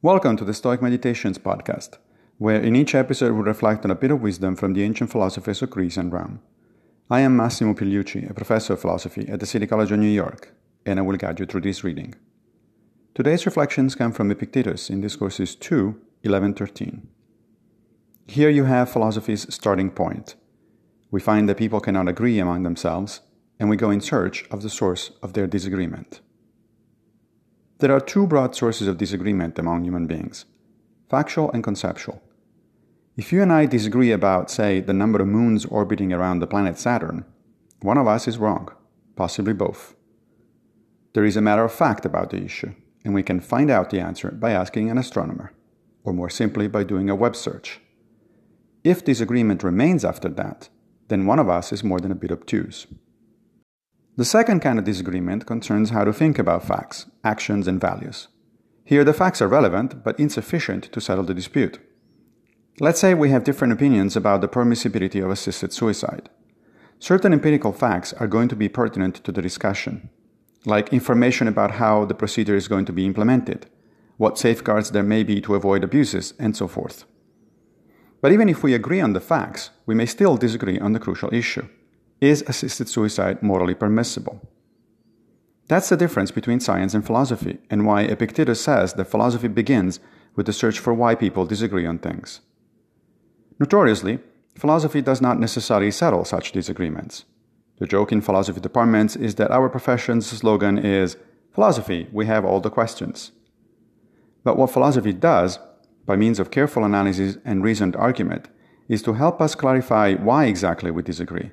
Welcome to the Stoic Meditations podcast, where in each episode we reflect on a bit of wisdom from the ancient philosophers of Greece and Rome. I am Massimo Pigliucci, a professor of philosophy at the City College of New York, and I will guide you through this reading. Today's reflections come from Epictetus in Discourses 2 11 13. Here you have philosophy's starting point. We find that people cannot agree among themselves, and we go in search of the source of their disagreement. There are two broad sources of disagreement among human beings factual and conceptual. If you and I disagree about, say, the number of moons orbiting around the planet Saturn, one of us is wrong, possibly both. There is a matter of fact about the issue, and we can find out the answer by asking an astronomer, or more simply by doing a web search. If disagreement remains after that, then one of us is more than a bit obtuse. The second kind of disagreement concerns how to think about facts, actions, and values. Here, the facts are relevant but insufficient to settle the dispute. Let's say we have different opinions about the permissibility of assisted suicide. Certain empirical facts are going to be pertinent to the discussion, like information about how the procedure is going to be implemented, what safeguards there may be to avoid abuses, and so forth. But even if we agree on the facts, we may still disagree on the crucial issue. Is assisted suicide morally permissible? That's the difference between science and philosophy, and why Epictetus says that philosophy begins with the search for why people disagree on things. Notoriously, philosophy does not necessarily settle such disagreements. The joke in philosophy departments is that our profession's slogan is Philosophy, we have all the questions. But what philosophy does, by means of careful analysis and reasoned argument, is to help us clarify why exactly we disagree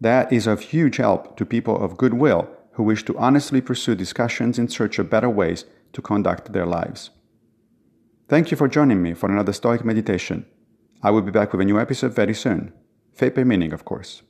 that is of huge help to people of goodwill who wish to honestly pursue discussions in search of better ways to conduct their lives. Thank you for joining me for another Stoic meditation. I will be back with a new episode very soon. Fate by meaning, of course.